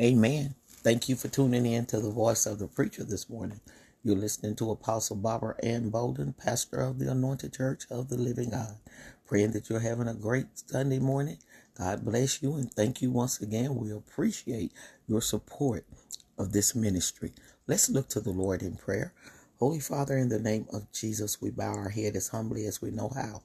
Amen. Thank you for tuning in to the voice of the preacher this morning. You're listening to Apostle Barbara Ann Bolden, pastor of the Anointed Church of the Living God. Praying that you're having a great Sunday morning. God bless you and thank you once again. We appreciate your support of this ministry. Let's look to the Lord in prayer. Holy Father, in the name of Jesus, we bow our head as humbly as we know how.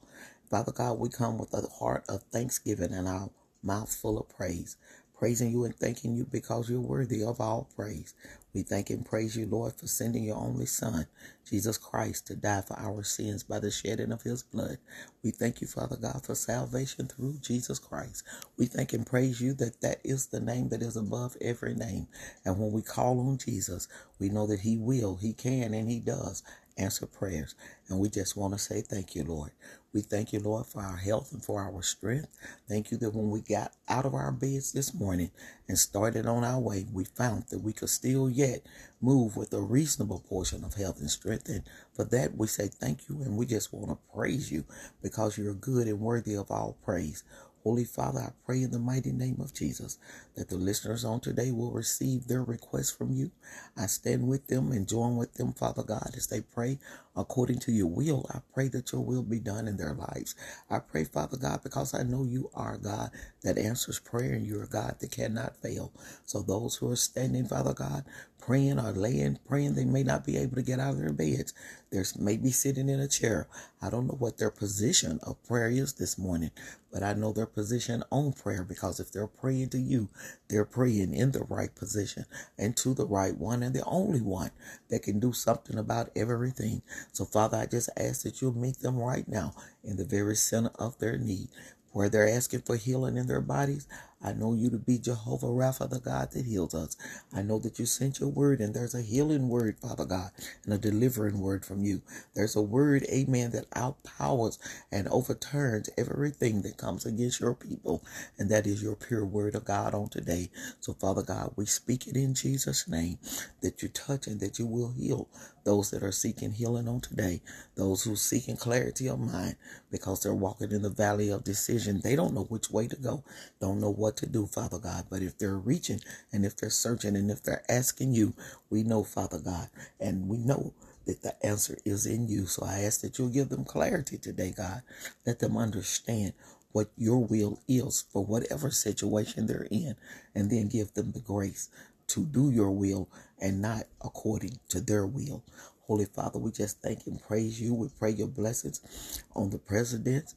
Father God, we come with a heart of thanksgiving and our mouth full of praise praising you and thanking you because you're worthy of all praise. We thank and praise you, Lord, for sending your only Son, Jesus Christ, to die for our sins by the shedding of his blood. We thank you, Father God, for salvation through Jesus Christ. We thank and praise you that that is the name that is above every name. And when we call on Jesus, we know that he will, he can, and he does answer prayers. And we just want to say thank you, Lord. We thank you, Lord, for our health and for our strength. Thank you that when we got out of our beds this morning and started on our way, we found that we could still yet move with a reasonable portion of health and strength. And for that, we say thank you and we just want to praise you because you're good and worthy of all praise. Holy Father, I pray in the mighty name of Jesus that the listeners on today will receive their requests from you. I stand with them and join with them, Father God, as they pray according to your will. I pray that your will be done in their lives. I pray, Father God, because I know you are God that answers prayer and you're God that cannot fail. So those who are standing, Father God, praying or laying, praying, they may not be able to get out of their beds. There's maybe sitting in a chair. I don't know what their position of prayer is this morning, but I know their position on prayer because if they're praying to you, they're praying in the right position and to the right one and the only one that can do something about everything. So, Father, I just ask that you'll meet them right now in the very center of their need where they're asking for healing in their bodies. I know you to be Jehovah Rapha, the God that heals us. I know that you sent your word and there's a healing word, Father God, and a delivering word from you. There's a word, amen, that outpowers and overturns everything that comes against your people. And that is your pure word of God on today. So, Father God, we speak it in Jesus' name that you touch and that you will heal those that are seeking healing on today, those who are seeking clarity of mind because they're walking in the valley of decision. They don't know which way to go, don't know what to do, Father God. But if they're reaching and if they're searching and if they're asking you, we know, Father God, and we know that the answer is in you. So I ask that you'll give them clarity today, God. Let them understand what your will is for whatever situation they're in, and then give them the grace to do your will and not according to their will. Holy Father, we just thank and praise you. We pray your blessings on the president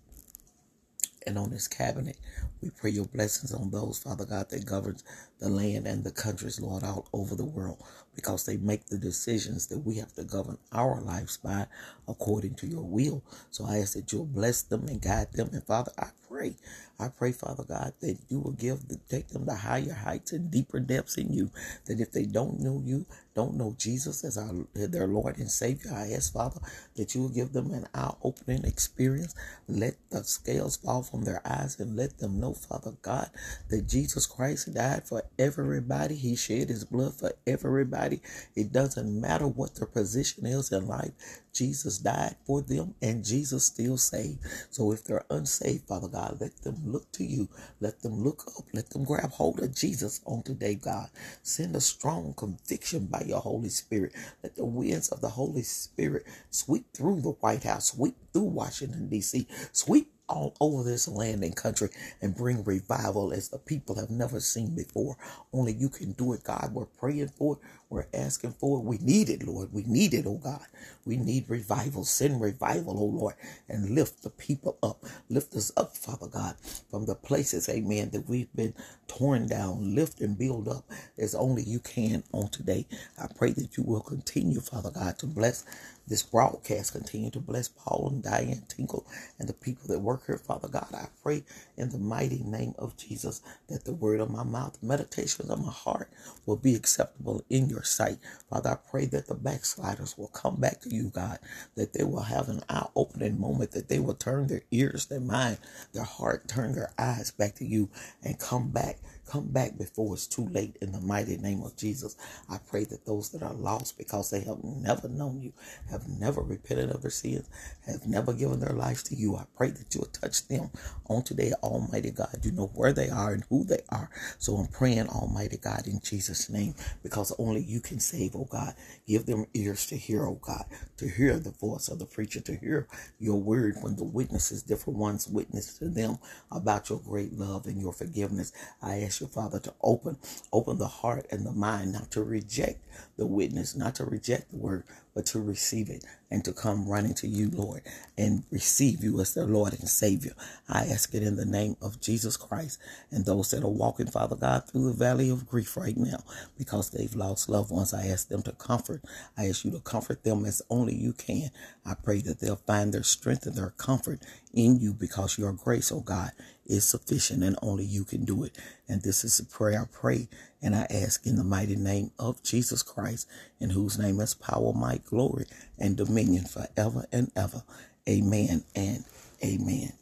and on this cabinet. We pray your blessings on those, Father God, that governs the land and the countries, Lord, all over the world, because they make the decisions that we have to govern our lives by according to your will. So I ask that you'll bless them and guide them. And Father, I pray, I pray, Father God, that you will give, take them to higher heights and deeper depths in you. That if they don't know you, don't know Jesus as our, their Lord and Savior, I ask, Father, that you will give them an eye-opening experience. Let the scales fall from their eyes and let them know, Father God, that Jesus Christ died for everybody. He shed his blood for everybody. It doesn't matter what their position is in life. Jesus died for them and Jesus still saved. So if they're unsaved, Father God, let them look to you. Let them look up. Let them grab hold of Jesus on today, God. Send a strong conviction by your Holy Spirit. Let the winds of the Holy Spirit sweep through the White House, sweep through Washington, D.C., sweep all over this land and country and bring revival as the people have never seen before. Only you can do it, God. We're praying for it. We're asking for it. We need it, Lord. We need it, oh God. We need revival. Send revival, oh Lord, and lift the people up. Lift us up, Father God, from the places, amen, that we've been torn down. Lift and build up as only you can on today. I pray that you will continue, Father God, to bless this broadcast. Continue to bless Paul and Diane Tinkle and the people that work here, Father God. I pray in the mighty name of Jesus that the word of my mouth, meditations of my heart will be acceptable in your sight. Father, I pray that the backsliders will come back to you, God, that they will have an eye opening moment, that they will turn their ears, their mind, their heart, turn their eyes back to you and come back Come back before it's too late in the mighty name of Jesus. I pray that those that are lost because they have never known you, have never repented of their sins, have never given their lives to you, I pray that you'll touch them on today, Almighty God. You know where they are and who they are. So I'm praying, Almighty God, in Jesus' name, because only you can save, oh God. Give them ears to hear, oh God, to hear the voice of the preacher, to hear your word when the witnesses, different ones witness to them about your great love and your forgiveness. I ask you, Father, to open, open the heart and the mind, not to reject the witness, not to reject the word, but to receive it and to come running to you, Lord, and receive you as their Lord and Savior. I ask it in the name of Jesus Christ and those that are walking, Father God, through the valley of grief right now because they've lost loved ones. I ask them to comfort. I ask you to comfort them as only you can. I pray that they'll find their strength and their comfort in you because your grace, oh God, is sufficient and only you can do it. And this is a prayer I pray and I ask in the mighty name of Jesus Christ, in whose name is power, might, glory, and dominion forever and ever. Amen and amen.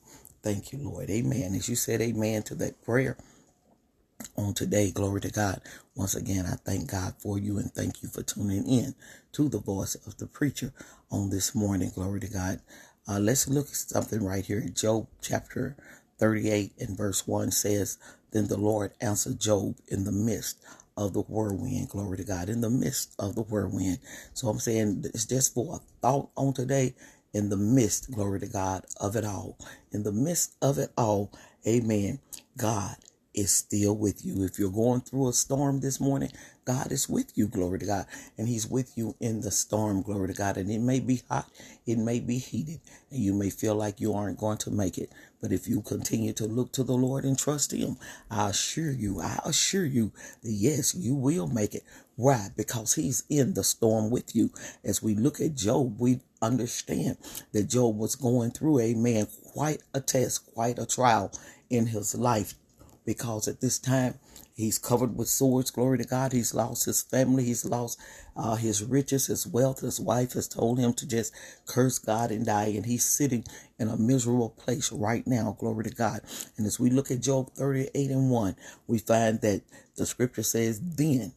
Thank you, Lord. Amen. As you said amen to that prayer on today, glory to God. Once again, I thank God for you and thank you for tuning in to the voice of the preacher on this morning. Glory to God. Uh, let's look at something right here. Job chapter 38 and verse 1 says, Then the Lord answered Job in the midst of the whirlwind. Glory to God. In the midst of the whirlwind. So I'm saying it's just for a thought on today. In the midst, glory to God, of it all. In the midst of it all, amen. God is still with you. If you're going through a storm this morning, God is with you, glory to God. And He's with you in the storm, glory to God. And it may be hot, it may be heated, and you may feel like you aren't going to make it. But if you continue to look to the Lord and trust Him, I assure you, I assure you that yes, you will make it. Why? Because He's in the storm with you. As we look at Job, we understand that Job was going through, a man quite a test, quite a trial in his life because at this time he's covered with swords. Glory to God. He's lost his family. He's lost uh, his riches, his wealth. His wife has told him to just curse God and die. And he's sitting in a miserable place right now. Glory to God. And as we look at Job 38 and 1, we find that the scripture says, Then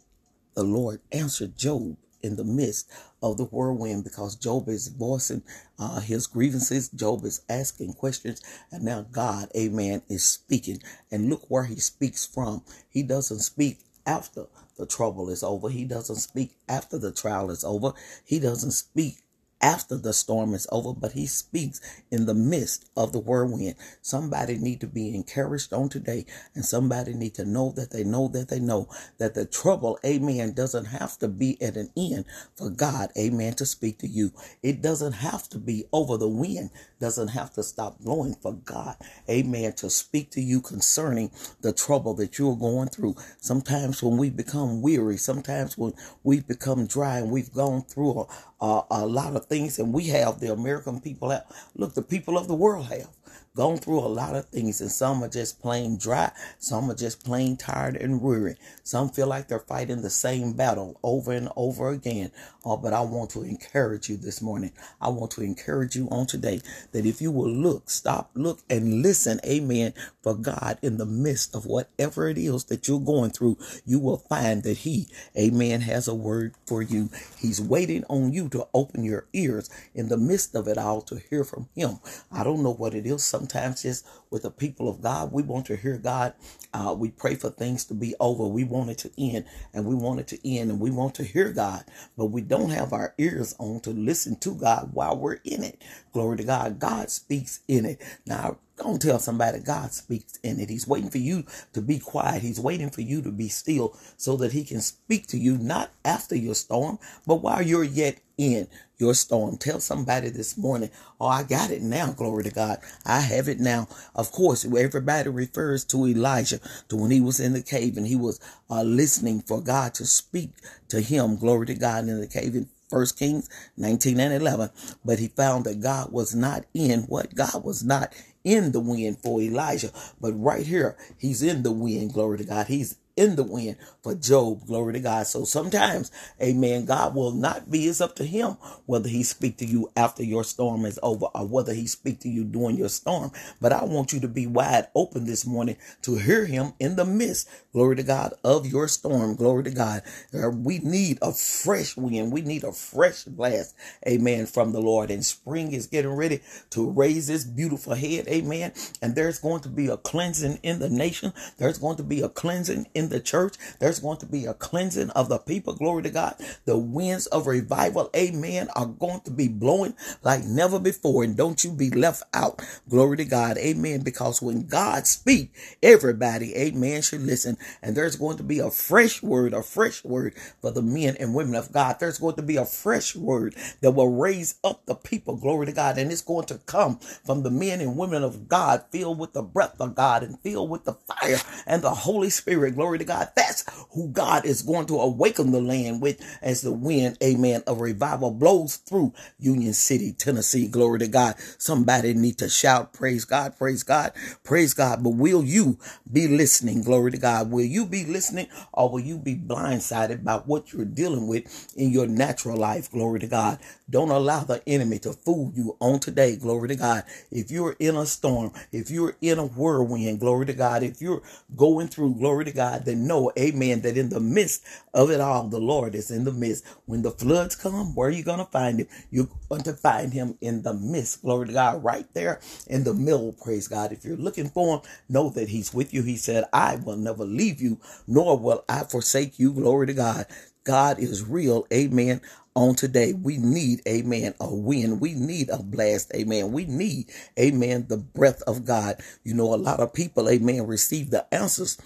the Lord answered Job in the midst of the whirlwind because Job is voicing uh, his grievances. Job is asking questions. And now God, amen, is speaking. And look where he speaks from. He doesn't speak after the trouble is over. He doesn't speak after the trial is over. He doesn't speak after the storm is over, but he speaks in the midst of the whirlwind. Somebody need to be encouraged on today, and somebody need to know that they know that they know that the trouble, amen, doesn't have to be at an end for God, amen, to speak to you. It doesn't have to be over the wind, doesn't have to stop blowing for God, amen, to speak to you concerning the trouble that you're going through. Sometimes when we become weary, sometimes when we become dry and we've gone through a, a, a lot of things, and we have the American people have. Look, the people of the world have gone through a lot of things, and some are just plain dry, some are just plain tired and weary. Some feel like they're fighting the same battle over and over again. Oh, but I want to encourage you this morning. I want to encourage you on today that if you will look, stop, look, and listen, amen, for God in the midst of whatever it is that you're going through, you will find that He, amen, has a word for you. He's waiting on you to open your ears in the midst of it all to hear from Him. I don't know what it is. Sometimes just with the people of God, we want to hear God. Uh, we pray for things to be over. We want it to end and we want it to end and we want to hear God, but we don't have our ears on to listen to God while we're in it. Glory to God. God speaks in it. Now, don't tell somebody God speaks in it. He's waiting for you to be quiet. He's waiting for you to be still so that he can speak to you, not after your storm, but while you're yet in your storm. Tell somebody this morning, oh, I got it now. Glory to God. I have it now. Of course, everybody refers to Elijah, to when he was in the cave and he was uh, listening for God to speak to him. Glory to God in the cave. In First Kings 19 and 11. But he found that God was not in what? God was not in the wind for Elijah. But right here, he's in the wind. Glory to God. He's in the wind for Job. Glory to God. So sometimes, amen, God will not be, it's up to him whether he speak to you after your storm is over or whether he speak to you during your storm. But I want you to be wide open this morning to hear him in the midst, glory to God, of your storm. Glory to God. Uh, we need a fresh wind. We need a fresh blast, amen, from the Lord. And spring is getting ready to raise its beautiful head, amen. And there's going to be a cleansing in the nation. There's going to be a cleansing in the church. There's going to be a cleansing of the people. Glory to God. The winds of revival, amen, are going to be blowing like never before. And don't you be left out. Glory to God. Amen. Because when God speak, everybody, amen, should listen. And there's going to be a fresh word, a fresh word for the men and women of God. There's going to be a fresh word that will raise up the people. Glory to God. And it's going to come from the men and women of God filled with the breath of God and filled with the fire and the Holy Spirit. Glory to God. That's who God is going to awaken the land with as the wind, amen, of revival blows through Union City, Tennessee. Glory to God. Somebody need to shout, praise God, praise God, praise God. But will you be listening? Glory to God. Will you be listening or will you be blindsided by what you're dealing with in your natural life? Glory to God. Don't allow the enemy to fool you on today. Glory to God. If you're in a storm, if you're in a whirlwind, glory to God. If you're going through, glory to God, then know, amen, that in the midst of it all, the Lord is in the midst. When the floods come, where are you going to find him? You're going to find him in the midst. Glory to God, right there in the middle. Praise God. If you're looking for him, know that he's with you. He said, I will never leave you, nor will I forsake you. Glory to God. God is real. Amen on today. We need, amen, a wind. We need a blast, amen. We need, amen, the breath of God. You know, a lot of people, amen, receive the answers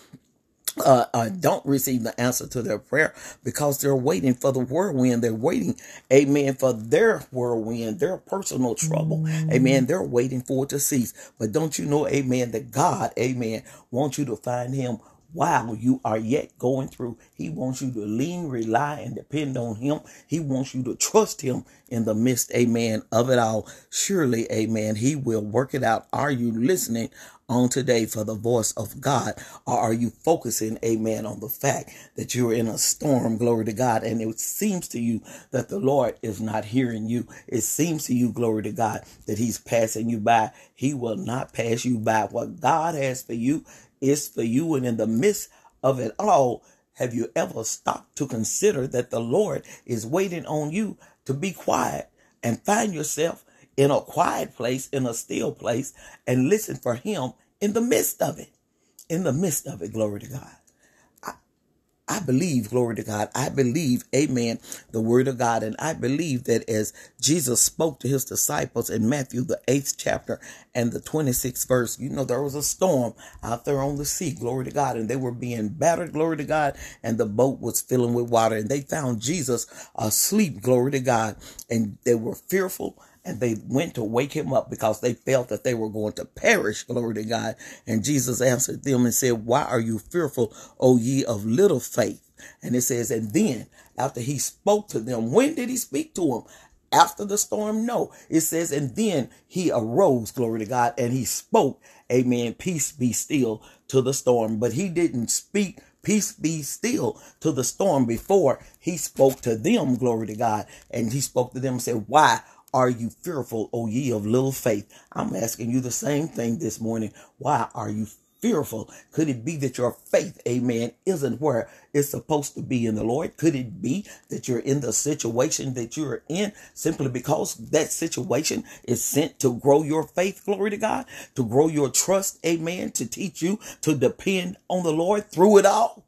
uh, uh, don't receive the answer to their prayer because they're waiting for the whirlwind. They're waiting, amen, for their whirlwind, their personal trouble. Mm-hmm. Amen. They're waiting for it to cease. But don't you know, amen, that God, amen, wants you to find him while you are yet going through. He wants you to lean, rely, and depend on Him. He wants you to trust Him in the midst, amen, of it all. Surely, amen, He will work it out. Are you listening on today for the voice of God? Or are you focusing, amen, on the fact that you're in a storm, glory to God, and it seems to you that the Lord is not hearing you? It seems to you, glory to God, that He's passing you by. He will not pass you by. What God has for you is for you. And in the midst of it all, have you ever stopped to consider that the Lord is waiting on you to be quiet and find yourself in a quiet place, in a still place, and listen for Him in the midst of it? In the midst of it, glory to God. I believe, glory to God. I believe, amen, the word of God. And I believe that as Jesus spoke to his disciples in Matthew, the eighth chapter and the 26th verse, you know, there was a storm out there on the sea, glory to God. And they were being battered, glory to God. And the boat was filling with water. And they found Jesus asleep, glory to God. And they were fearful and they went to wake him up because they felt that they were going to perish. Glory to God. And Jesus answered them and said, Why are you fearful, O ye of little faith? And it says, And then after he spoke to them, when did he speak to them? After the storm? No. It says, And then he arose, glory to God, and he spoke, Amen, peace be still to the storm. But he didn't speak peace be still to the storm before he spoke to them, glory to God. And he spoke to them and said, Why are you fearful, O ye of little faith? I'm asking you the same thing this morning. Why are you fearful? Could it be that your faith, amen, isn't where it's supposed to be in the Lord? Could it be that you're in the situation that you're in simply because that situation is sent to grow your faith, glory to God, to grow your trust, amen, to teach you to depend on the Lord through it all?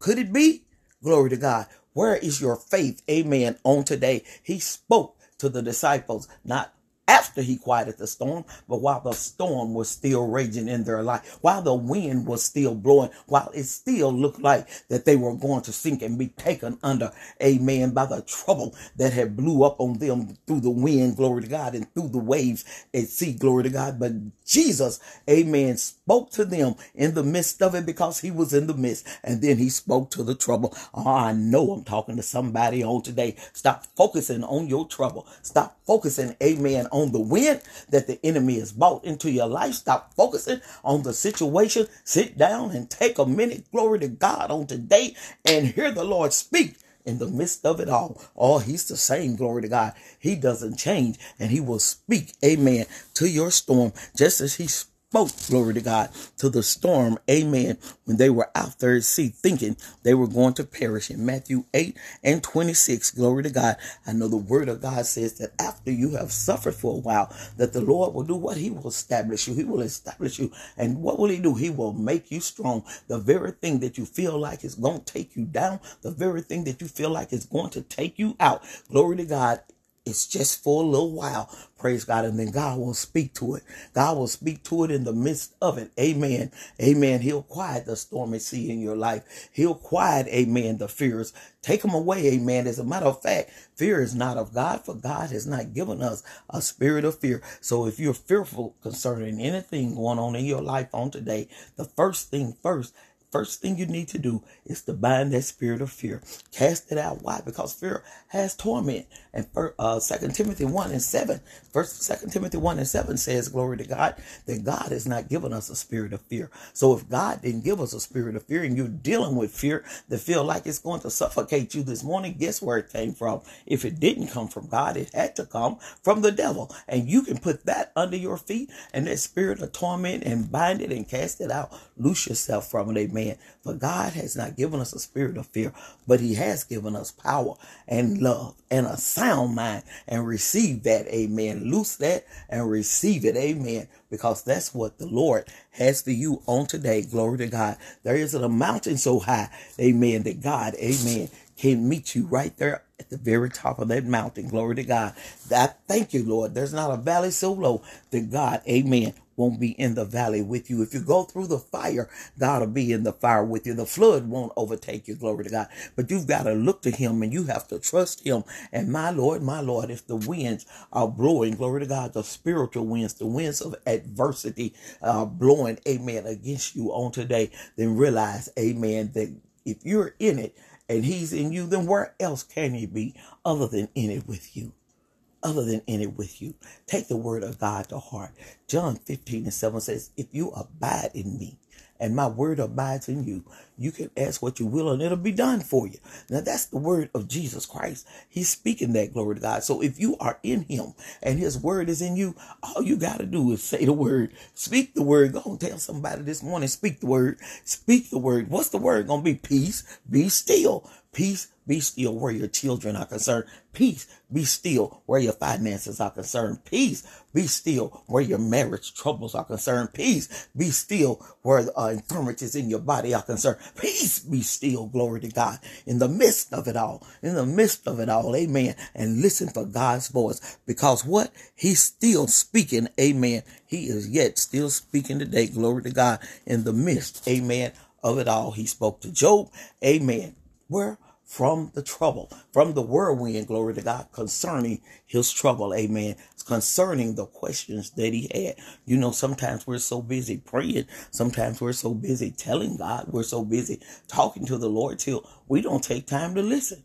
Could it be? Glory to God. Where is your faith, amen, on today? He spoke to the disciples, not after he quieted the storm, but while the storm was still raging in their life, while the wind was still blowing, while it still looked like that they were going to sink and be taken under, amen, by the trouble that had blew up on them through the wind, glory to God, and through the waves at sea, glory to God. But Jesus, amen, spoke to them in the midst of it because he was in the midst. And then he spoke to the trouble. Oh, I know I'm talking to somebody on today. Stop focusing on your trouble. Stop focusing, amen, on the wind that the enemy has brought into your life. Stop focusing on the situation. Sit down and take a minute. Glory to God on today and hear the Lord speak in the midst of it all. Oh, he's the same. Glory to God. He doesn't change and he will speak, amen, to your storm just as he spoke, glory to God, to the storm, amen, when they were out there at sea thinking they were going to perish. In Matthew 8 and 26, glory to God. I know the word of God says that after you have suffered for a while, that the Lord will do what? He will establish you. He will establish you. And what will He do? He will make you strong. The very thing that you feel like is going to take you down, the very thing that you feel like is going to take you out, glory to God, it's just for a little while. Praise God. And then God will speak to it. God will speak to it in the midst of it. Amen. Amen. He'll quiet the stormy sea in your life. He'll quiet, amen, the fears. Take them away. Amen. As a matter of fact, fear is not of God, for God has not given us a spirit of fear. So if you're fearful concerning anything going on in your life on today, the first thing first first thing you need to do is to bind that spirit of fear. Cast it out. Why? Because fear has torment. And for, uh, 2 Timothy 1 and 7, first 2 Timothy 1 and 7 says, glory to God, that God has not given us a spirit of fear. So if God didn't give us a spirit of fear and you're dealing with fear that feel like it's going to suffocate you this morning, guess where it came from? If it didn't come from God, it had to come from the devil. And you can put that under your feet and that spirit of torment and bind it and cast it out. Loose yourself from it. Amen man. For God has not given us a spirit of fear, but he has given us power and love and a sound mind and receive that. Amen. Loose that and receive it. Amen. Because that's what the Lord has for you on today. Glory to God. There isn't a mountain so high. Amen. That God, amen, can meet you right there at the very top of that mountain. Glory to God. I thank you, Lord. There's not a valley so low that God, amen, won't be in the valley with you. If you go through the fire, God will be in the fire with you. The flood won't overtake you, glory to God. But you've got to look to him and you have to trust him. And my Lord, my Lord, if the winds are blowing, glory to God, the spiritual winds, the winds of adversity are blowing, amen, against you on today, then realize, amen, that if you're in it and he's in you, then where else can he be other than in it with you? Other than in it with you. Take the word of God to heart. John 15 and 7 says, If you abide in me and my word abides in you, you can ask what you will and it'll be done for you. Now that's the word of Jesus Christ. He's speaking that glory to God. So if you are in him and his word is in you, all you got to do is say the word, speak the word. Go and tell somebody this morning, speak the word, speak the word. What's the word going to be? Peace, be still. Peace, be still where your children are concerned. Peace, be still where your finances are concerned. Peace, be still where your marriage troubles are concerned. Peace, be still where the uh, infirmities in your body are concerned. Peace, be still, glory to God, in the midst of it all. In the midst of it all, amen. And listen for God's voice because what? He's still speaking, amen. He is yet still speaking today, glory to God, in the midst, amen, of it all. He spoke to Job, amen. Where? from the trouble, from the whirlwind, glory to God, concerning his trouble, amen. Concerning the questions that he had. You know, sometimes we're so busy praying, sometimes we're so busy telling God, we're so busy talking to the Lord till we don't take time to listen.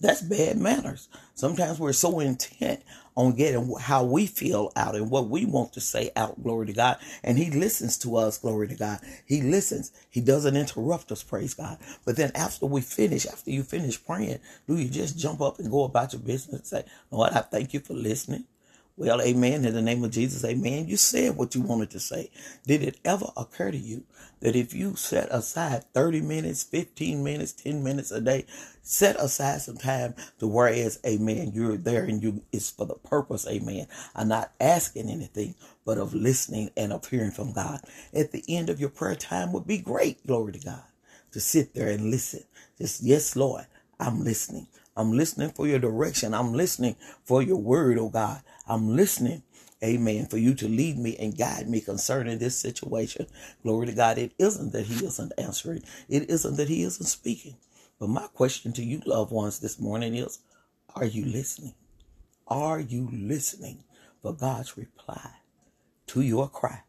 That's bad manners. Sometimes we're so intent on getting how we feel out and what we want to say out. Glory to God. And he listens to us. Glory to God. He listens. He doesn't interrupt us. Praise God. But then after we finish, after you finish praying, do you just jump up and go about your business and say, Lord, I thank you for listening. Well, amen. In the name of Jesus, amen. You said what you wanted to say. Did it ever occur to you that if you set aside 30 minutes, 15 minutes, 10 minutes a day, set aside some time to whereas, amen, you're there and you, it's for the purpose, amen. I'm not asking anything, but of listening and of hearing from God. At the end of your prayer time would be great, glory to God, to sit there and listen. Just, yes, Lord, I'm listening. I'm listening for your direction. I'm listening for your word, oh God. I'm listening, amen, for you to lead me and guide me concerning this situation. Glory to God. It isn't that He isn't answering, it isn't that He isn't speaking. But my question to you, loved ones, this morning is Are you listening? Are you listening for God's reply to your cry?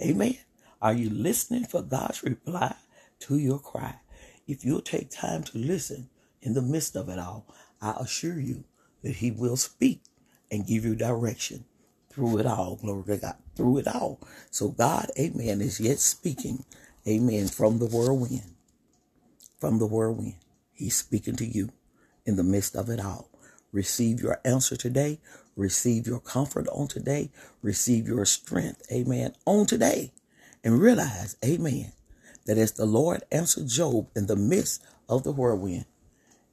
Amen. Are you listening for God's reply to your cry? If you'll take time to listen in the midst of it all, I assure you that He will speak and give you direction through it all. Glory to God. Through it all. So God, amen, is yet speaking, amen, from the whirlwind. From the whirlwind. He's speaking to you in the midst of it all. Receive your answer today. Receive your comfort on today. Receive your strength, amen, on today. And realize, amen, that as the Lord answered Job in the midst of the whirlwind,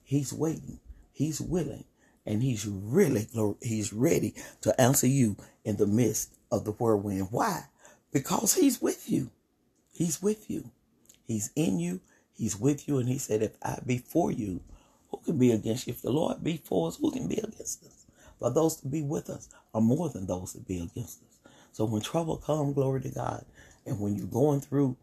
he's waiting, he's willing, and he's really he's ready to answer you in the midst of the whirlwind. Why? Because he's with you. He's with you. He's in you. He's with you. And he said, if I be for you, who can be against you? If the Lord be for us, who can be against us? But those to be with us are more than those that be against us. So when trouble comes, glory to God, and when you're going through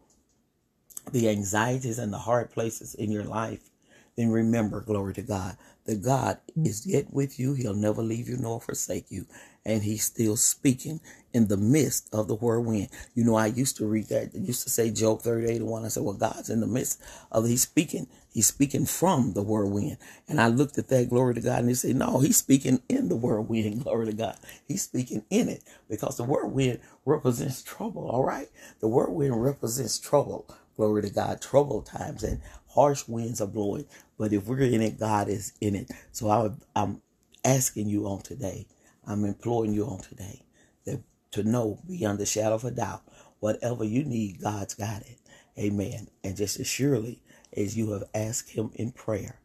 the anxieties and the hard places in your life, then remember, glory to God, that God is yet with you. He'll never leave you nor forsake you. And he's still speaking in the midst of the whirlwind. You know, I used to read that. I used to say Job 38 1. I said, well, God's in the midst of, he's speaking. He's speaking from the whirlwind. And I looked at that, glory to God, and he said, no, he's speaking in the whirlwind, glory to God. He's speaking in it because the whirlwind represents trouble, all right? The whirlwind represents trouble, glory to God, trouble times and harsh winds are blowing. But if we're in it, God is in it. So I, I'm asking you on today, I'm imploring you on today that to know beyond the shadow of a doubt, whatever you need, God's got it. Amen. And just as surely as you have asked Him in prayer,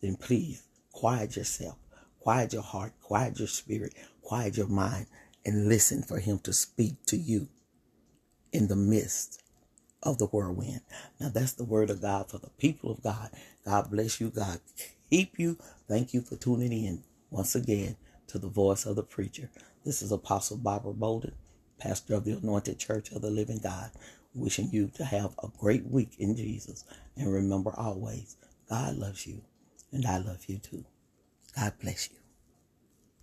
then please quiet yourself, quiet your heart, quiet your spirit, quiet your mind, and listen for Him to speak to you in the midst of the whirlwind. Now that's the word of God for the people of God. God bless you. God keep you. Thank you for tuning in once again to the voice of the preacher. This is Apostle Barbara Bolden, pastor of the Anointed Church of the Living God, wishing you to have a great week in Jesus. And remember always, God loves you, and I love you too. God bless you.